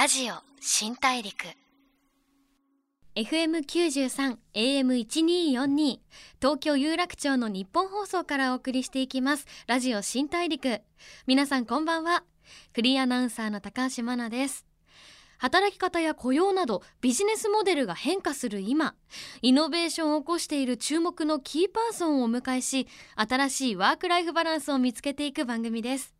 ラジオ新大陸。FM93 AM1242 東京有楽町の日本放送からお送りしていきます。ラジオ新大陸。皆さんこんばんは。フリーアナウンサーの高橋真奈です。働き方や雇用などビジネスモデルが変化する今イノベーションを起こしている注目のキーパーソンをお迎えし新しいワークライフバランスを見つけていく番組です。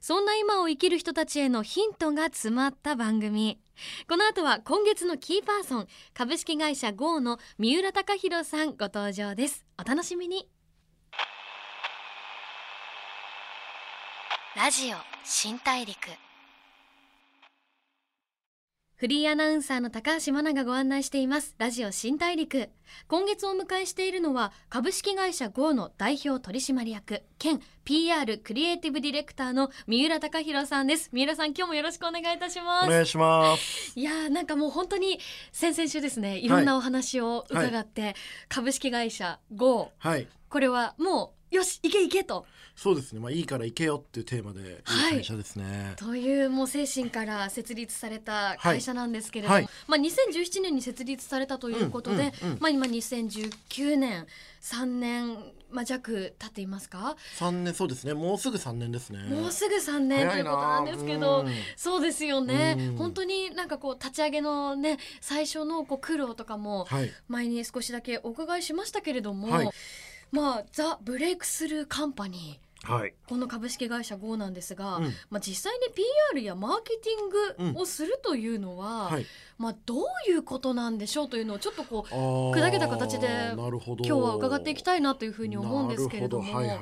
そんな今を生きる人たちへのヒントが詰まった番組。この後は今月のキーパーソン株式会社 GO の三浦貴弘さんご登場です。お楽しみに。ラジオ新大陸。フリーアナウンサーの高橋真奈がご案内しています。ラジオ新大陸。今月お迎えしているのは株式会社 GO の代表取締役兼 PR クリエイティブディレクターの三浦貴弘さんです。三浦さん今日もよろしくお願いいたします。お願いします。いやーなんかもう本当に先々週ですねいろんなお話を伺って、株式会社 GO はい。これはもうよし行け行けとそうですね。まあいいから行けよっていうテーマでい。いはい会社ですね、というもう精神から設立された会社なんですけれども、はい。まあ、2017年に設立されたということで、うんうんうん。まあ、今2019年3年、まあ、弱経っていますか、三年そうですね。もうすぐ三年ですね。もうすぐ3年と早いういことなんですけどうん。そうですよね。うん。本当になんかこう立ち上げのね最初のこう苦労とかもはい。前に少しだけお伺いしましたけれども、はい。まあザ・ブレイクスルーカンパニーはい。この株式会社 GO なんですが、うん。まあ、実際に PR やマーケティングをするというのは、はい。まあ、どういうことなんでしょうというのをちょっとこう砕けた形で今日は伺っていきたいなというふうに思うんですけれども。はいはい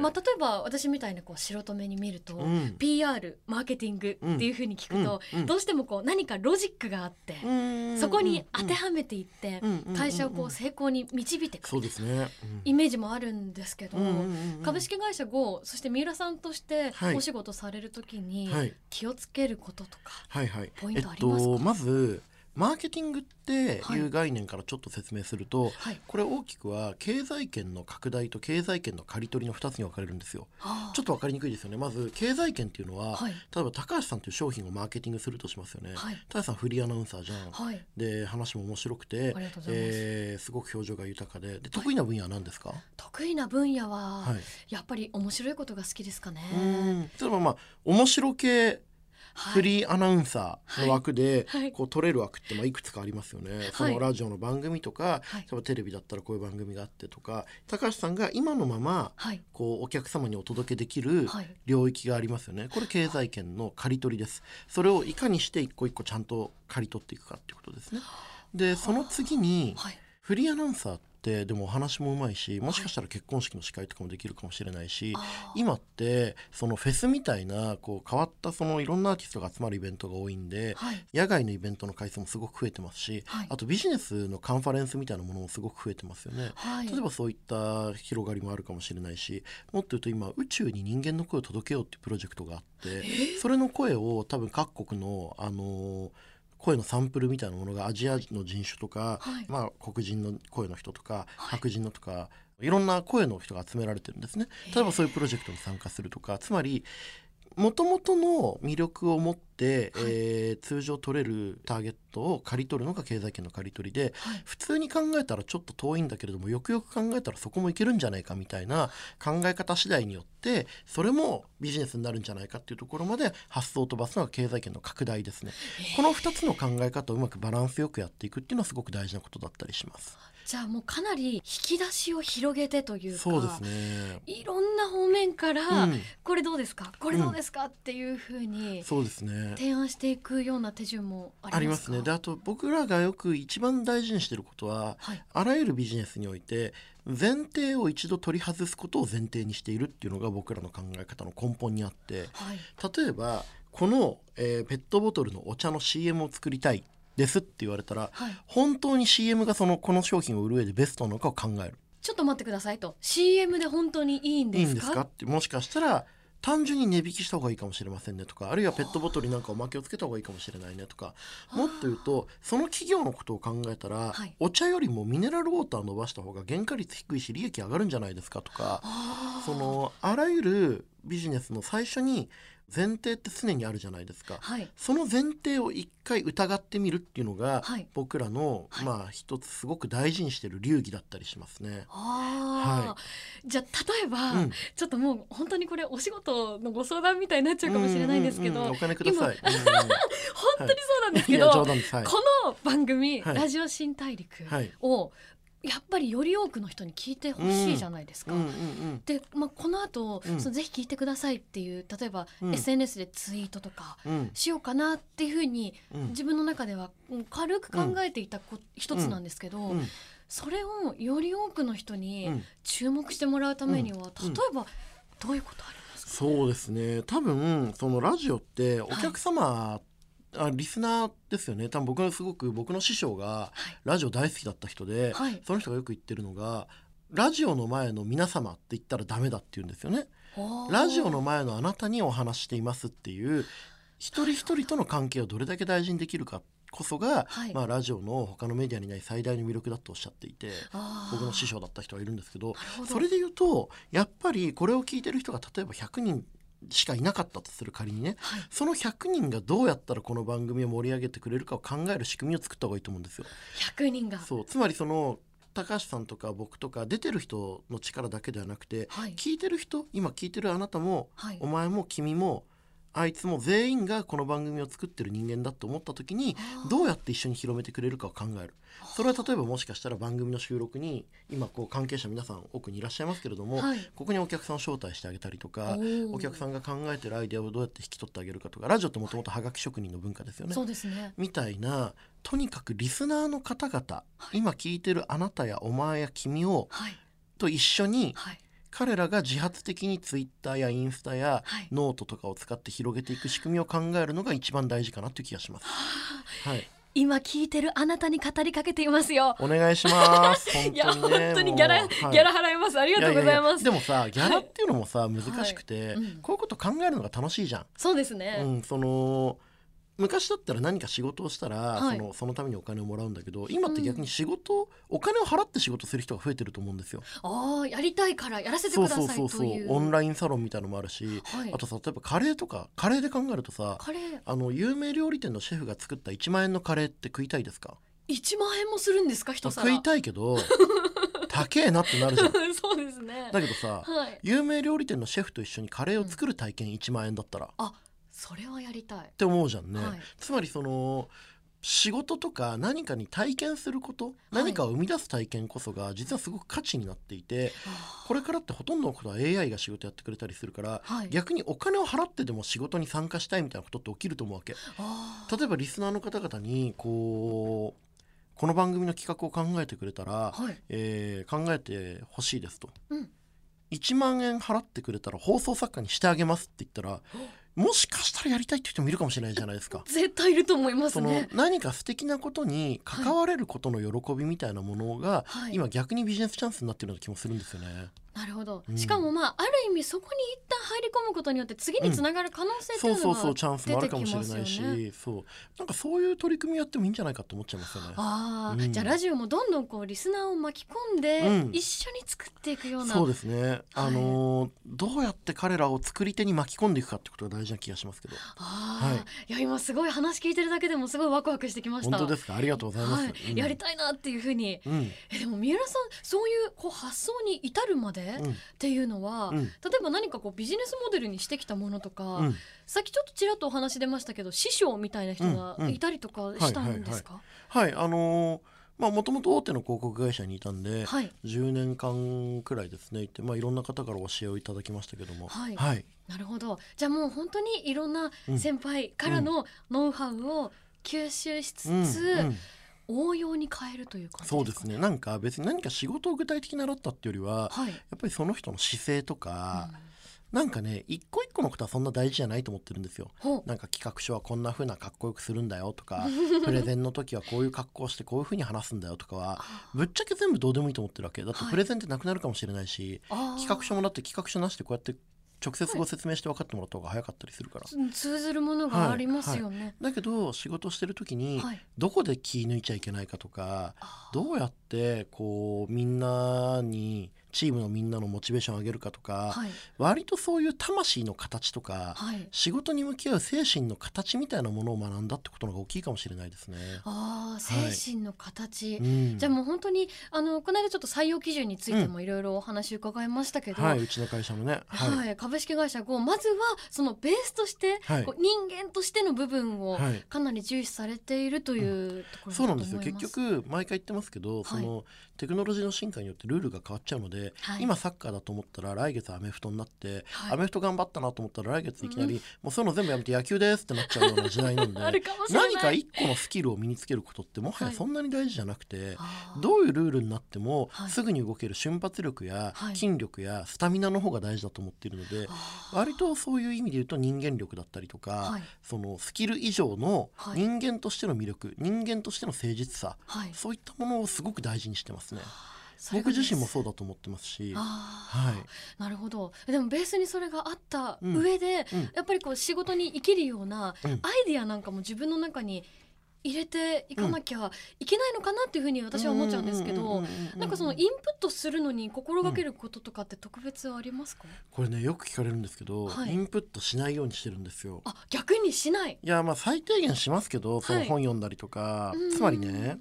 まあ、例えば私みたいなこう素人目に見ると、うん。PR マーケティングっていうふうに聞くと、うん。うん。どうしてもこう何かロジックがあって、うん。そこに当てはめていって、うん。うん。会社をこう成功に導いていくそうですね、イメージもあるんですけど、うんうんうんうん。株式会社 GO そして三浦さんとしてはい。お仕事されるときにはい。気をつけることとか、はいはい。ポイントありますか？えっとまずマーケティングってはい。いう概念からちょっと説明すると、はい。これ大きくは経済圏の拡大と経済圏の刈り取りの2つに分かれるんですよ。はあ。ちょっと分かりにくいですよね。まず経済圏っていうのは、はい。例えば高橋さんという商品をマーケティングするとしますよね、はい。高橋さんフリーアナウンサーじゃん、はい。で話も面白くてす。えーすごく表情が豊かで。で得意な分野は何ですか、得意な分野は、はい。やっぱり面白いことが好きですかね。うん。例えばまあ面白系はいフリーアナウンサーの枠で、こう取れる枠ってまあいくつかありますよね、そのラジオの番組とか、はい。例えばテレビだったらこういう番組があってとか高橋さんが今のままはい。こうお客様にお届けできるはい。領域がありますよね。これ経済圏の刈り取りです。それをいかにして一個一個ちゃんと刈り取っていくかっていうことですね。でその次にはい。フリーアナウンサーってでもお話もうまいしもしかしたら結婚式の司会とかもできるかもしれないし、今ってそのフェスみたいなこう変わったそのいろんなアーティストが集まるイベントが多いんで、はい。野外のイベントの回数もすごく増えてますし、はい。あとビジネスのカンファレンスみたいなものもすごく増えてますよね。はい。例えばそういった広がりもあるかもしれないしもっと言うと今宇宙に人間の声を届けようっていうプロジェクトがあってそれの声を多分各国の、あのー声のサンプルみたいなものがアジアの人種とか、はい。まあ、黒人の声の人とか、白人のとかいろんな声の人が集められてるんですね。例えばそういうプロジェクトに参加するとかつまりもともとの魅力を持って、はいえー通常取れるターゲットを刈り取るのが経済圏の刈り取りではい普通に考えたらちょっと遠いんだけれどもよくよく考えたらそこもいけるんじゃないかみたいな考え方次第によってそれもビジネスになるんじゃないかっていうところまで発想を飛ばすのが経済圏の拡大ですね。この2つの考え方をうまくバランスよくやっていくっていうのはすごく大事なことだったりします。じゃあもうかなり引き出しを広げてというかそうですね。いろんな方面から、うん。これどうですか？これどうですか、っていうふうにそうですね。提案していくような手順もありますか？ありますね。であと僕らがよく一番大事にしてることは、はい。あらゆるビジネスにおいて前提を一度取り外すことを前提にしているっていうのが僕らの考え方の根本にあってはい。例えばこの、えーペットボトルのお茶の CM を作りたいですって言われたらはい。本当に CM がそのこの商品を売る上でベストなのかを考える。ちょっと待ってくださいと。CM で本当にいいんいですか？いんですか？ってもしかしたら単純に値引きした方がいいかもしれませんねとかあるいはペットボトルになんかおまけをつけた方がいいかもしれないねとかもっと言うとその企業のことを考えたら、はい。お茶よりもミネラルウォーター伸ばした方が原価率低いし利益上がるんじゃないですかとかそのあらゆるビジネスの最初に前提って常にあるじゃないですか。はいその前提を一回疑ってみるっていうのが、はい僕らの、はいまあ一つすごく大事にしてる流儀だったりしますね。ああ、じゃあ例えば、うんちょっともう本当にこれお仕事のご相談みたいになっちゃうかもしれないんですけど、うううんお金ください。本当にそうなんですけど。この番組、はいラジオ新大陸はい。をやっぱりより多くの人に聞いてほしいじゃないですか。うんうんうん。で、まあ、この後、うん。そのぜひ聞いてくださいっていう例えば、うん。SNS でツイートとかうん。しようかなっていうふうにうん。自分の中ではうん軽く考えていたこ一つなんですけど、うん。それをより多くの人うにん。注目してもらうためには、うん。例えばどういうことありますか、そうですね。多分そのラジオってお客様、あリスナーですよね。多分僕のすごく僕の師匠がはい。ラジオ大好きだった人で、はい。その人がよく言ってるのがラジオの前の皆様って言ったらダメだって言うんですよね。ラジオの前のあなたにお話していますっていう一人一人との関係をどれだけ大事にできるかこそが、はい。まあ、ラジオの他のメディアにない最大の魅力だとおっしゃっていて僕の師匠だった人がいるんですけどそれで言うとやっぱりこれを聞いてる人が例えば100人しかいなかったとする仮にねはい、その100人がどうやったらこの番組を盛り上げてくれるかを考える仕組みを作った方がいいと思うんですよ。100人が。そう。つまりその高橋さんとか僕とか出てる人の力だけではなくてはい。聞いてる人今聞いてるあなたもはい。お前も君もあいつも全員がこの番組を作ってる人間だと思った時にどうやって一緒に広めてくれるかを考える。それは例えばもしかしたら番組の収録に今こう関係者皆さん奥にいらっしゃいますけれども、はい。ここにお客さんを招待してあげたりとかお客さんが考えてるアイデアをどうやって引き取ってあげるかとかラジオってもともとはがき職人の文化ですよね。ね。みたいなとにかくリスナーの方々、今聞いてるあなたやお前や君をはい。と一緒にはい彼らが自発的にツイッターやインスタやはい。ノートとかを使って広げていく仕組みを考えるのが一番大事かなという気がします。はい、今聞いてるあなたに語りかけていますよ。お願いします。本当に、ね、いや本当にギャラ、はい。ギャラ払います。ありがとうございます。やややでもさギャラっていうのもさ、難しくて、はい。うん。こういうこと考えるのが楽しいじゃん。そうですね、うん、その昔だったら何か仕事をしたら、はい。そのそのためにお金をもらうんだけど今って逆に仕事、お金を払って仕事する人が増えてると思うんですよ。ああやりたいからやらせてくそうださいそうそうそうという。オンラインサロンみたいのもあるし、はい。あとさ例えばカレーとかカレーで考えるとさあの有名料理店のシェフが作った1万円のカレーって食いたいですか1万円もするんですか？一皿食いたいけど 高えなってなるじゃん。そうですね。だけどさはい。有名料理店のシェフと一緒にカレーを作る体験1万円だったら、っあそれはやりたい。て思うじゃんね、はい。つまりその仕事とか何かに体験すること、い。何かを生み出す体験こそが実はすごく価値になっていてあ。これからってほとんどのことは AI が仕事やってくれたりするから、はい。逆にお金を払ってでも仕事に参加したいみたいなことって起きると思うわけ。例えばリスナーの方々にこうこの番組の企画を考えてくれたら、はい。えー考えてほしいですと。うん。1万円払ってくれたら放送作家にしてあげますって言ったらもしかしたらやりたいって人もいるかもしれないじゃないですか。絶対いると思いますそのね何か素敵なことに関われることの喜びみたいなものが、はい今逆にビジネスチャンスになってるような気もするんですよね。なるほど、うん。しかもまあある意味そこに一旦入り込むことによって次につながる可能性ってそいううのがそうそうチャンスもあるかもしれないし、そう。なんかそういう取り組みやってもいいんじゃないかと思っちゃいますよね。ああ、うん。じゃあラジオもどんどんこうリスナーを巻き込んで、うん。一緒に作っていくような。そうですね、あのーどうやって彼らを作り手に巻き込んでいくかってことが大事な気がしますけど。ああ、はい。い、や今すごい話聞いてるだけでもすごいワクワクしてきました。本当ですか？ありがとうございます、はい。うん。やりたいなっていうふうに。うん。えでも三浦さんそういうこう発想に至るまでうん。っていうのは、うん。例えば何かこうビジネスモデルにしてきたものとか、うん。さっきちょっとちらっとお話出ましたけど師匠みたいな人がうん。うん。いたりとかしたんですか、はいあのーまあもともと大手の広告会社にいたんで、はい。10年間くらいですねいて、まあ、いろんな方から教えをいただきましたけども。はい。はい、なるほど。じゃあもう本当にいろんな先輩からのノウハウを吸収しつうん。つ、うん応用に変えるという感じそうですすね。なんか別に何か仕事を具体的に習ったっていうよりははい、やっぱりその人の姿勢とかうん、なんかね一個一個のことはそんな大事じゃないと思ってるんですよ。なんか企画書はこんな風なかっこよくするんだよとか プレゼンの時はこういう格好をしてこういう風に話すんだよとかはあぶっちゃけ全部どうでもいいと思ってるわけ。だってはい。プレゼンってなくなるかもしれないし、あー。企画書もだって企画書なしでこうやって直接ご説明して分かってもらった方が早かったりするから、うん通ずるものがありますよね。だけど仕事してる時にはい。どこで気抜いちゃいけないかとかどうやってこうみんなにチームのみんなのモチベーションを上げるかとか、はい。割とそういう魂の形とか、はい。仕事に向き合う精神の形みたいなものを学んだってことのが大きいかもしれないですね。ああ精神の形、うん。じゃあもう本当にあのこの間ちょっと採用基準についてもいろいろお話伺いましたけど、はい、うちの会社のね、はい。はい、株式会社 GO まずはそのベースとして、はい。こう人間としての部分をはい。かなり重視されているというところだとそうなん思います。ですよ。結局毎回言ってますけど、そのテクノロジーの進化によってルールが変わっちゃうので、はい。今サッカーだと思ったら来月アメフトになって、はい。アメフト頑張ったなと思ったら来月いきなり、もうそういうの全部やめて野球ですってなっちゃうような時代なんで 何か一個のスキルを身につけることってもははい。やそんなに大事じゃなくて、あー。どういうルールになっても、はい。すぐに動ける瞬発力やはい。筋力やスタミナの方が大事だと思っているので、割とそういう意味で言うと人間力だったりとか、はい。そのスキル以上のはい。人間としての魅力、人間としての誠実さはい。そういったものをすごく大事にしてますね。それが僕自身もそうだと思ってますし、はあーなるほど。でもベースにそれがあった上で、うん。やっぱりこう仕事に生きるようなうん。アイディアなんかも自分の中に入れていかなきゃいけないのかなっていうふうに私は思っちゃうんですけどなんかそのインプットするのに心がけることとかって特別ありますか、これねよく聞かれるんですけど、はい。インプットしないようにしてるんですよ。あ逆にしない？いやまあ最低限しますけどそのはい。本読んだりとか、うん。つまりね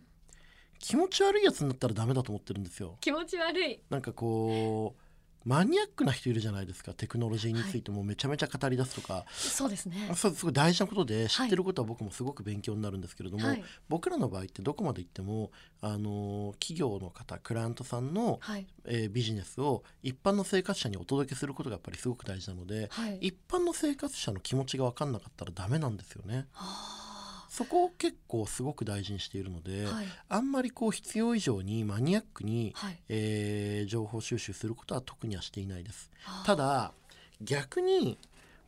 気持ち悪いやつになったらダメだと思ってるんですよ。気持ち悪い。なんかこうマニアックな人いるじゃないですか。テクノロジーについてもめちゃめちゃ語り出すとか、そうですね。そうすごい大事なことで知ってることは僕もすごく勉強になるんですけれども、はい。僕らの場合ってどこまで行ってもあの企業の方クライアントさんの、はい。えービジネスを一般の生活者にお届けすることがやっぱりすごく大事なのではい。一般の生活者の気持ちが分かんなかったらダメなんですよね。あそこを結構すごく大事にしているので、ーはいあんまりこう必要以上にマニアックに、はいえー情報収集することは特にはしていないです。ただ逆に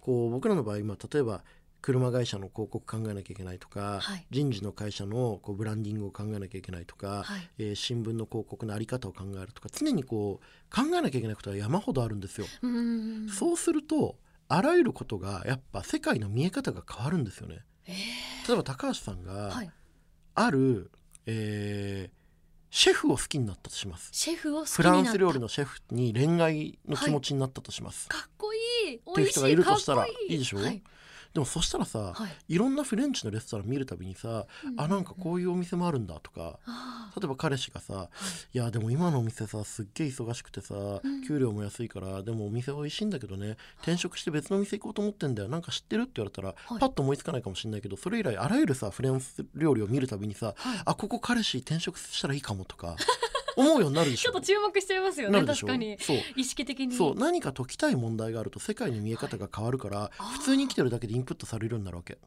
こう僕らの場合、まあ、例えば車会社の広告考えなきゃいけないとか、はい人事の会社のこうブランディングを考えなきゃいけないとか、はいえー新聞の広告の在り方を考えるとか常にこう考えなきゃいけないことは山ほどあるんですよ。うそうするとあらゆることがやっぱ世界の見え方が変わるんですよね。え例えば高橋さんがーはい。ある、えーシェフを好きになったとします。シェフをフランス料理のシェフに恋愛の気持ちになったとします。かっこいい。っていう人がいるとしたらいいでしょ？はいでもそしたらさ、はい。い、ろんなフレンチのレストラン見るたびにさ、うん。あなんかこういうお店もあるんだとか、あ例えば彼氏がさ「い。やでも今のお店さすっげえ忙しくてさ、ん。給料も安いからでもお店美味しいんだけどね転職して別の店行こうと思ってんだよ。なんか知ってる?」って言われたら、はい。パッと思いつかないかもしれないけどそれ以来あらゆるさフレンチ料理を見るたびにさ「はい。あここ彼氏転職したらいいかも」とか 思うようになるでしょ。ちょっと注目しちゃいますよね。確かに。そう。意識的に。そう。何か解きたい問題があると世界の見え方が変わるから、あー。普通に生きてるだけでインプットされるようになるわけ。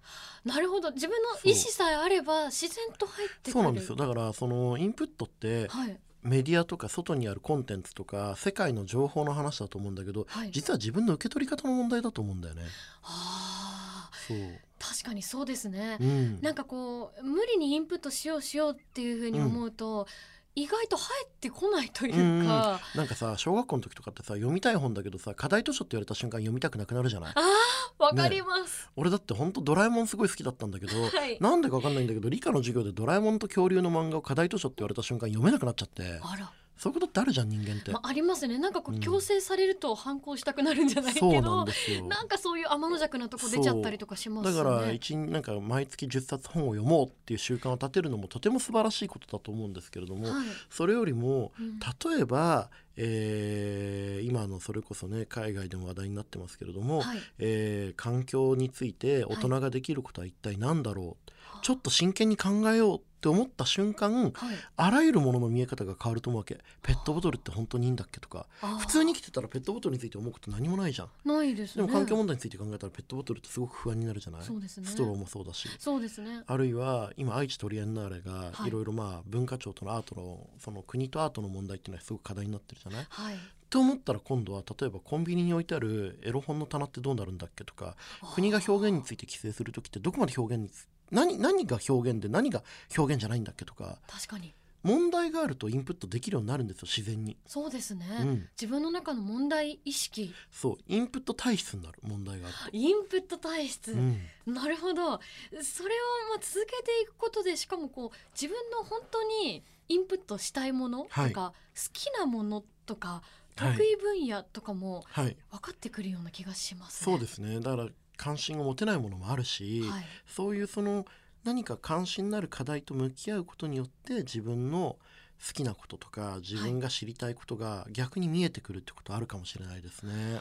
なるほど。自分の意思さえあれば自然と入ってくる。そうなんですよ。だからそのインプットってはい。メディアとか外にあるコンテンツとか世界の情報の話だと思うんだけど、はい。実は自分の受け取り方の問題だと思うんだよね。あそう、ー確かにそうですね。う、ん、なんかこう無理にインプットしようしようっていうふうに思うと、意外と入ってこないというか、なんかさ小学校の時とかってさ読みたい本だけどさ課題図書って言われた瞬間読みたくなくなるじゃない？あーわかります、俺だってほんとドラえもんすごい好きだったんだけど、はい。なんでかわかんないんだけど理科の授業でドラえもんと恐竜の漫画を課題図書って言われた瞬間読めなくなっちゃって。あら、そういうことってあるじゃん人間って、まあ、ありますね。なんかこううん。強制されると反抗したくなるんじゃないけそうなどんですよ。なんかそういう天の弱なとこ出ちゃったりとかしますね。から一日なんか毎月10冊本を読もうっていう習慣を立てるのもとても素晴らしいことだと思うんですけれども、はい。それよりもうん。例えば、えー今のそれこそね海外でも話題になってますけれども、はい。えー環境について大人ができることは一体何だろう、ちょっとと真剣に考えようって思った瞬間はい。あらゆるものの見え方が変わると思うわけ。ペットボトルって本当にいいんだっけとか。普通に生きてたらペットボトルについて思うこと何もないじゃん。ないですね。でも環境問題について考えたらペットボトルってすごく不安になるじゃない？ね。ストローもそうだし。そうですね。あるいは今愛知トリエンナーレがはい。いろいろまあ文化庁とのアートのその国とアートの問題っていうのはすごく課題になってるじゃない？はい。と思ったら今度は例えばコンビニに置いてあるエロ本の棚ってどうなるんだっけとか。国が表現について規制する時ってどこまで表現につ何何が表現で何が表現じゃないんだっけとか。確かに。問題があるとインプットできるようになるんですよ自然に。そうですね、うん、自分の中の問題意識。そう。インプット体質になる問題があるインプット体質、と。うん。なるほど。それをまあ続けていくことでしかもこう自分の本当にインプットしたいものとか、はい好きなものとかはい。得意分野とかもはい。分かってくるような気がしますね。そうですね。だから関心を持てないものもあるし、はい、そういうその何か関心のある課題と向き合うことによって自分の好きなこととか自分が知りたいことが逆に見えてくるってことあるかもしれないですね。なる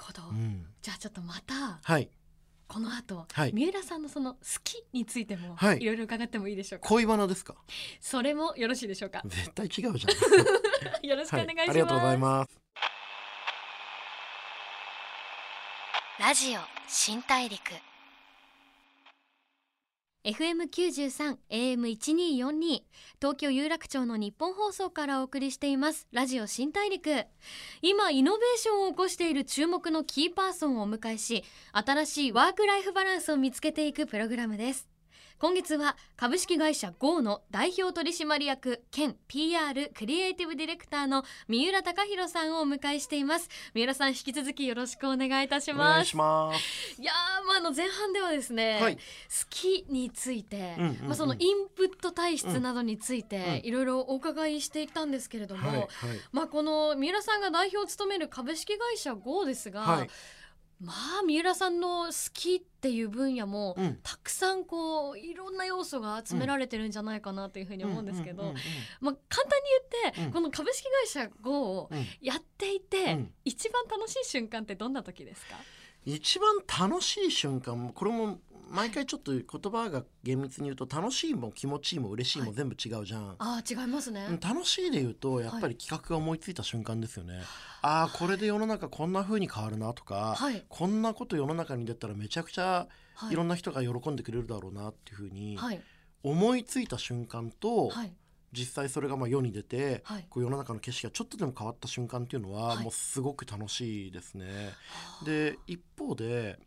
ほど、うん、じゃあちょっとまたはい。この後、はい。三浦さんのその好きについてもはい。いろいろ伺ってもいいでしょうか、恋バナですか？それもよろしいでしょうか？絶対違うじゃん。よろしくお願いします、ありがとうございます。ラジオ新大陸。FM93 AM1242 東京有楽町の日本放送からお送りしています。ラジオ新大陸。今イノベーションを起こしている注目のキーパーソンをお迎えし新しいワークライフバランスを見つけていくプログラムです。今月は株式会社 GO の代表取締役兼 PR クリエイティブディレクターの三浦貴弘さんをお迎えしています。三浦さん引き続きよろしくお願いいたしおます。願いします。いやー、まあ、あの前半ではですね、はい。好きについて、うんうんうん。まあ、そのインプット体質などについてうんいろいろお伺いしていったんですけれども、はいはい。まあ、この三浦さんが代表を務める株式会社 GO ですが、はい。まあ三浦さんの好きっていう分野も、うん。たくさんこういろんな要素が集められてるんじゃないかなというふうに思うんですけど、まあ、簡単に言って、うん。この株式会社 GO をやっていて、うん。一番楽しい瞬間ってどんな時ですか？一番楽しい瞬間これも毎回ちょっと言葉が厳密に言うと楽しいも気持ちいいも嬉しいもはい全部違うじゃん。あー違いますね。うん楽しいで言うとやっぱり企画が思いついた瞬間ですよね。ああこれで世の中こんな風に変わるなとか、はいこんなこと世の中に出たらめちゃくちゃはいいろんな人が喜んでくれるだろうなっていう風にはい思いついた瞬間と、はい実際それがまあ世に出て、はいこう世の中の景色がちょっとでも変わった瞬間っていうのは、はいもうすごく楽しいですね。で一方で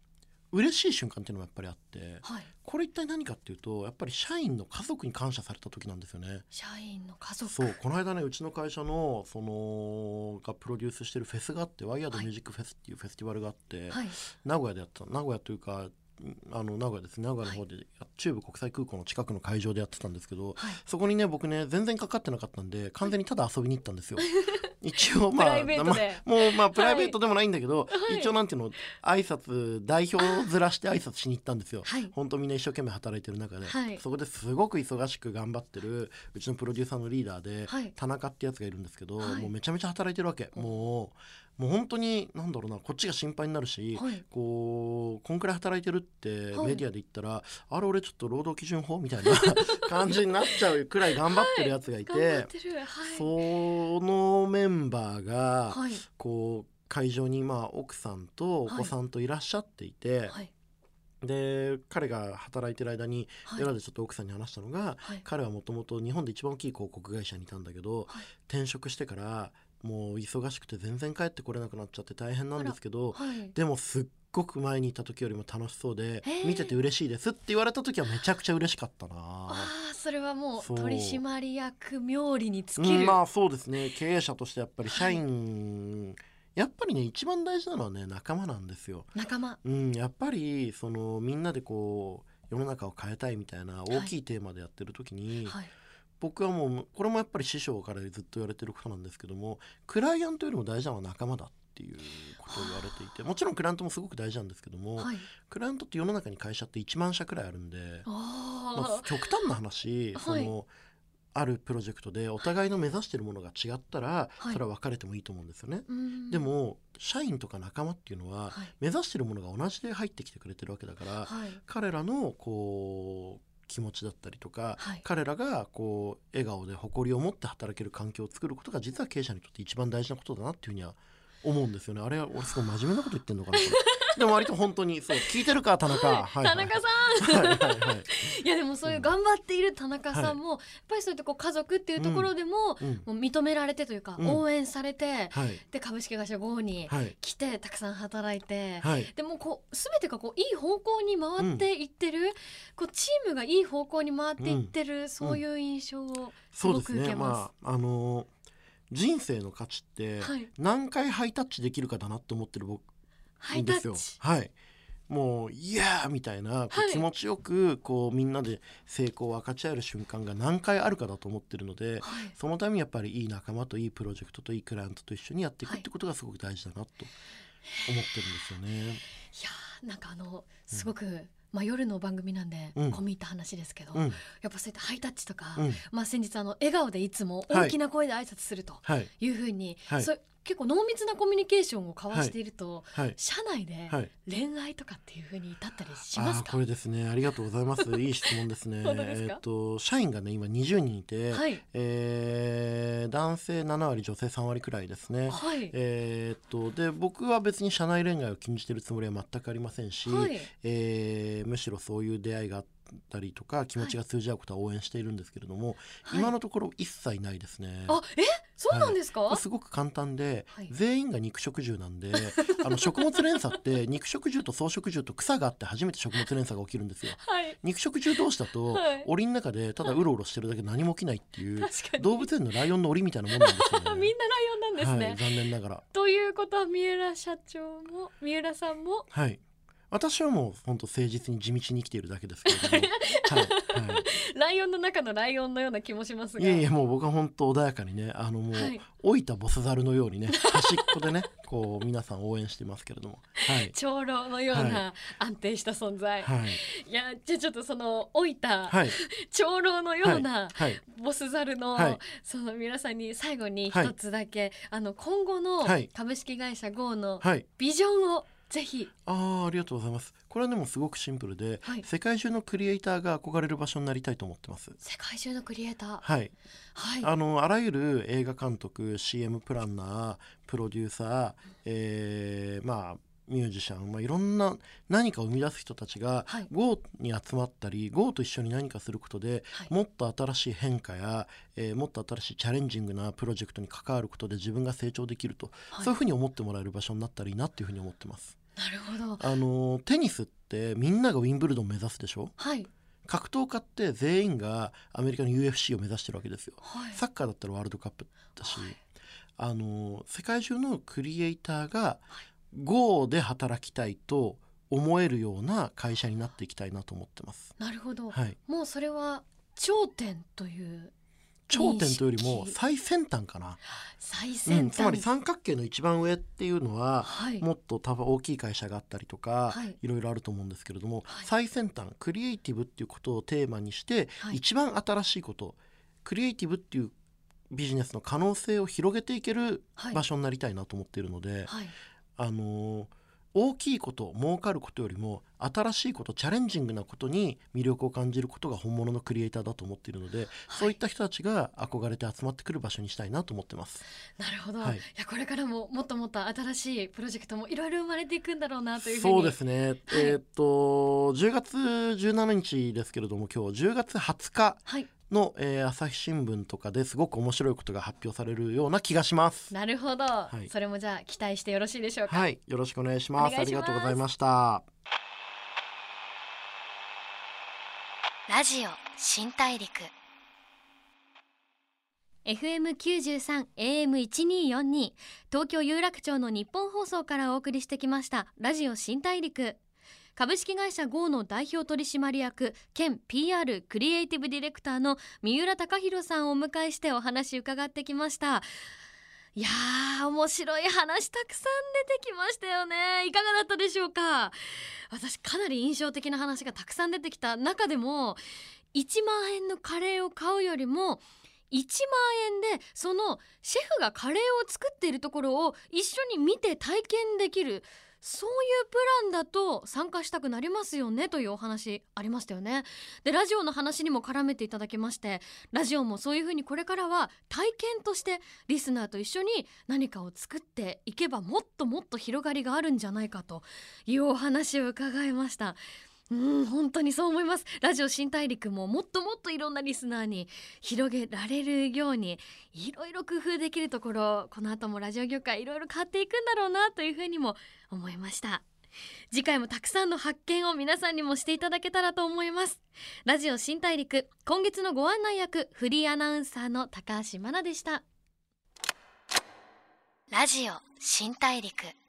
嬉しい瞬間っていうのもやっぱりあってはい。これ一体何かっていうとやっぱり社員の家族に感謝された時なんですよね。社員の家族。そうこの間ねうちの会社のそのがプロデュースしてるフェスがあってワイヤードはい。ミュージックフェスっていうフェスティバルがあって、はい。名古屋でやった名古屋というかうんあの名古屋ですね。名古屋の方で、中部国際空港の近くの会場でやってたんですけど、はい。そこにね僕ね全然かかってなかったんで完全にただ遊びに行ったんですよ。一応まあプライベートで。まもうまあプライベートでもないんだけど、はい。一応なんていうの挨拶代表をずらして挨拶しに行ったんですよ。はい。本当みんな一生懸命働いてる中で、はい。そこですごく忙しく頑張ってるうちのプロデューサーのリーダーで、はい。田中ってやつがいるんですけど、はい。もうめちゃめちゃ働いてるわけ。もうもう本当になんだろうなこっちが心配になるし、はい。こうこんくらい働いてるってはい。メディアで言ったら、あれ俺ちょっと労働基準法みたいな 感じになっちゃうくらい頑張ってるやつがいて、そのメンバーが、はい。こう会場にまあ奥さんとお子さんといらっしゃっていて、はい。で彼が働いてる間にはい。裏でちょっと奥さんに話したのが、はい。彼はもともと日本で一番大きい広告会社にいたんだけど、はい。転職してからもう忙しくて全然帰ってこれなくなっちゃって大変なんですけど、はい。でもすっごく前にいた時よりも楽しそうで見てて嬉しいですって言われた時はめちゃくちゃ嬉しかったな。ああそれはもう取締役冥利に尽うきる、んまあそうですね。経営者としてやっぱり社員、やっぱりね一番大事なのはね仲間なんですよ。仲間。うん、やっぱりそのみんなでこう世の中を変えたいみたいな大きいテーマでやってる時に、はい僕はもうこれもやっぱり師匠からずっと言われてることなんですけどもクライアントよりも大事なのは仲間だっていうことを言われていてもちろんクライアントもすごく大事なんですけども、はい。クライアントって世の中に会社って1万社くらいあるんで、まああ、極端な話、はい。そのあるプロジェクトでお互いの目指してるものが違ったら、はい。それは分かれてもいいと思うんですよね。でも社員とか仲間っていうのは、はい。目指してるものが同じで入ってきてくれてるわけだから、はい。彼らのこう気持ちだったりとか、はい。彼らがこう笑顔で誇りを持って働ける環境を作ることが実は経営者にとって一番大事なことだなっていうふうには思うんですよね。あれは俺すごい真面目なこと言ってんのかなでも割と本当にそう聞いてるか田中、はい田中。さんはい。はいはい、いやでもそういう頑張っている田中さんも、やっぱりそういったこう家族っていうところでも,、うんもう認められてというか、うん。応援されて、はい。で株式会社 GO にはい。来てたくさん働いて、はい。でもこう全てがこういい方向に回っていってる、こうチームがいい方向に回っていってる、そういう印象をすそうですね。ごく受けます。まああの人生の価値ってはい。何回ハイタッチできるかだなって思ってる僕ハイタですよ。はい。もう「イヤー!」みたいなはい。気持ちよくこうみんなで成功を分かち合える瞬間が何回あるかだと思ってるのではい。そのためにやっぱりいい仲間といいプロジェクトといいクライアントと一緒にやっていくってことがすごく大事だなと思ってるんですよね。いやーなんかあのすごく、まあ、夜の番組なんで、うん。込み入った話ですけど、うん。やっぱそういったハイタッチとか、うん。まあ、先日あの笑顔でいつもはい大きな声で挨拶するとはい。い。うふうに、はい。そう結構濃密なコミュニケーションを交わしていると、はい。社内ではい。恋愛とかっていうふうに至ったりしますか、これですね。ありがとうございます。いい質問ですね。えっと社員がね今20人いて、はい。えー男性7割女性3割くらいですね。はい、えーっとで僕は別に社内恋愛を禁じてるつもりは全くありませんし、はい。えーむしろそういう出会いがあったりとか気持ちが通じ合うことは応援しているんですけれども、はい。今のところ一切ないですね。あえ？そうなんですか、すごく簡単で、はい全員が肉食獣なんで あの食物連鎖って肉食獣と草食獣と草があって初めて食物連鎖が起きるんですよ。はい肉食獣同士だと、はい檻の中でただうろうろしてるだけで何も起きないっていう 動物園のライオンの檻みたいなもんなんですよね。みんなライオンなんですね、はい、残念ながら。ということは三浦社長も三浦さんもはい。私はもう本当誠実に地道に生きているだけですけれども、はい、はライオンの中のライオンのような気もしますい。がいやいやもう僕は本当穏やかにね、あのもう、はい老いたボスザルのようにね、端っこでね、こう皆さん応援してますけれども、はい。長老のようなは安定した存在、はい。い、やじゃあちょっとその老いたはい。長老のようなはい。ボスザルの、はいその皆さんに最後にはい一つだけ、あの今後のはい株式会社 GO のはい。ビジョンをぜひああ、ありがとうございます。これはでもすごくシンプルで、はい世界中のクリエイターが憧れる場所になりたいと思ってます。世界中のクリエイターはい。はいあのあらゆる映画監督 CM プランナープロデューサー、えーまあミュージシャン、まあ、いろんな何かを生み出す人たちがはい GO に集まったり GO と一緒に何かすることではいもっと新しい変化や、えーもっと新しいチャレンジングなプロジェクトに関わることで自分が成長できると、はいそういうふうに思ってもらえる場所になったらいいなっていうふうに思ってます。なるほど。あのテニスってみんながウィンブルドン目指すでしょ？はい。格闘家って全員がアメリカの UFC を目指してるわけですよ。はい。サッカーだったらワールドカップだし、はい。あの世界中のクリエイターが GO で働きたいと思えるような会社になっていきたいなと思ってます。なるほど、はい、もうそれは頂点という頂点というよりも最先端かな、最うん、先端、つまり三角形の一番上っていうのははい。もっと多分大きい会社があったりとか、はい。い、ろいろあると思うんですけれども、はい。最先端クリエイティブっていうことをテーマにして、はい。一番新しいことクリエイティブっていうビジネスの可能性を広げていけるはい。場所になりたいなと思っているので、はい。あのー大きいこと儲かることよりも新しいことチャレンジングなことに魅力を感じることが本物のクリエイターだと思っているので、そういった人たちが憧れて集まってくる場所にしたいなと思ってます。なるほど、はい。い、やこれからももっともっと新しいプロジェクトもいろいろ生まれていくんだろうなというそうですね、えーっと10月17日ですけれども今日10月20日はいの、えー朝日新聞とかですごく面白いことが発表されるような気がします。なるほど、い。それもじゃあ期待してよろしいでしょうか、はい、よろしくお願いします。お願いします。ありがとうございました。ラジオ新大陸。FM93 AM1242 東京有楽町の日本放送からお送りしてきましたラジオ新大陸株式会社 GO の代表取締役兼 PR クリエイティブディレクターの三浦貴弘さんをお迎えしてお話伺ってきました。いやー面白い話たくさん出てきましたよね。いかがだったでしょうか？私かなり印象的な話がたくさん出てきた中でも1万円のカレーを買うよりも1万円でそのシェフがカレーを作っているところを一緒に見て体験できるそういうプランだと参加したくなりますよねというお話ありましたよね。でラジオの話にも絡めていただきましてラジオもそういうふうにこれからは体験としてリスナーと一緒に何かを作っていけばもっともっと広がりがあるんじゃないかというお話を伺いました。うん本当にそう思います。ラジオ新大陸ももっともっといろんなリスナーに広げられるようにいろいろ工夫できるところこの後もラジオ業界いろいろ変わっていくんだろうなというふうにも思いました。次回もたくさんの発見を皆さんにもしていただけたらと思います。ラジオ新大陸今月のご案内役フリーアナウンサーの高橋真奈でした。ラジオ新大陸。